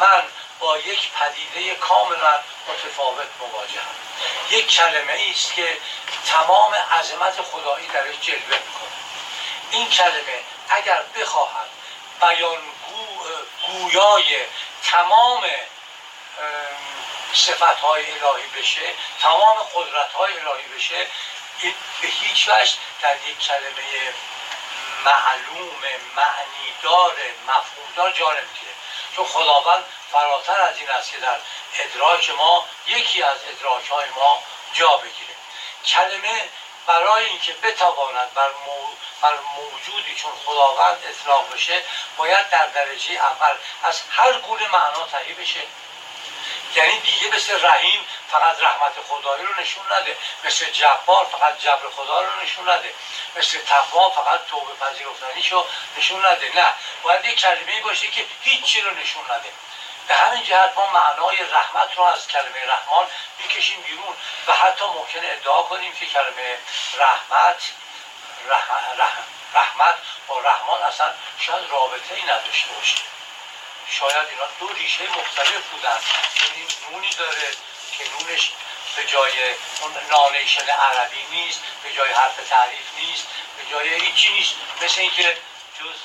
من با یک پدیده کاملا متفاوت مواجهم یک کلمه است که تمام عظمت خدایی درش جلوه می‌کنه. این کلمه اگر بخواهد بیان گویای تمام صفت های الهی بشه تمام قدرت های الهی بشه به هیچ وجه در یک کلمه معلوم معنیدار مفهومدار جا نمی‌گیره. چون خداوند فراتر از این است که در ادراک ما یکی از ادراک های ما جا بگیره. کلمه برای اینکه بتواند بر, بر موجودی چون خداوند اطلاق بشه باید در درجه اول از هر گونه معنا تهیه بشه. یعنی دیگه مثل رحیم فقط رحمت خدایی رو نشون نده. مثل جبار فقط جبر خدا رو نشون نده. مثل تقوا فقط توبه پذیرفتنیشو نشون نده. نه باید یک کلمه باشه که هیچی رو نشون نده. به همین جهت ما معنای رحمت رو از کلمه رحمان می‌کشیم بیرون و حتی ممکن ادعا کنیم که کلمه رحمت رحمت با رحمان اصلا شاید رابطه ای نداشته باشه. شاید اینا دو ریشه مختلف بودن. یعنی نونی داره که نونش به جای اون نانیشن عربی نیست به جای حرف تعریف نیست به جای هیچی نیست. مثل اینکه جز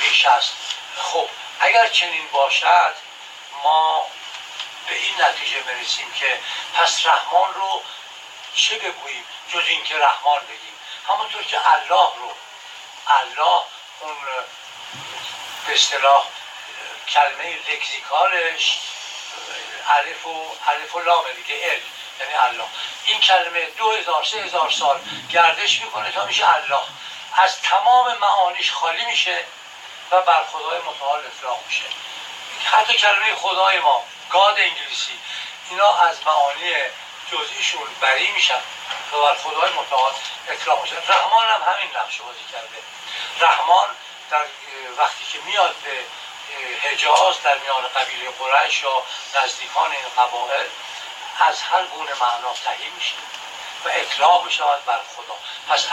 ریشه است. خب اگر چنین باشد ما به این نتیجه برسیم که پس رحمان رو چه بگوییم؟ جز اینکه رحمان بگیم. همونطور که الله رو الله اون به اصطلاح کلمه لکزیکالش الف و الف و لام دیگه ال یعنی الله. این کلمه دو هزار سه هزار سال گردش می‌کنه تا میشه الله. از تمام معانیش خالی میشه و بر خدای متعال اطلاق میشه. حتی کلمه خدای ما گاد انگلیسی اینا از معانی جزئیشون بری میشن و بر خدای متعال اطلاق میشه رحمان هم همین نقش بازی کرده. رحمان در وقتی که میاد به حجاز در میان قبیله قریش یا نزدیکان این قبایل از هر گونه معنا تهی میشه و اطلاق می‌شود بر خدا. پس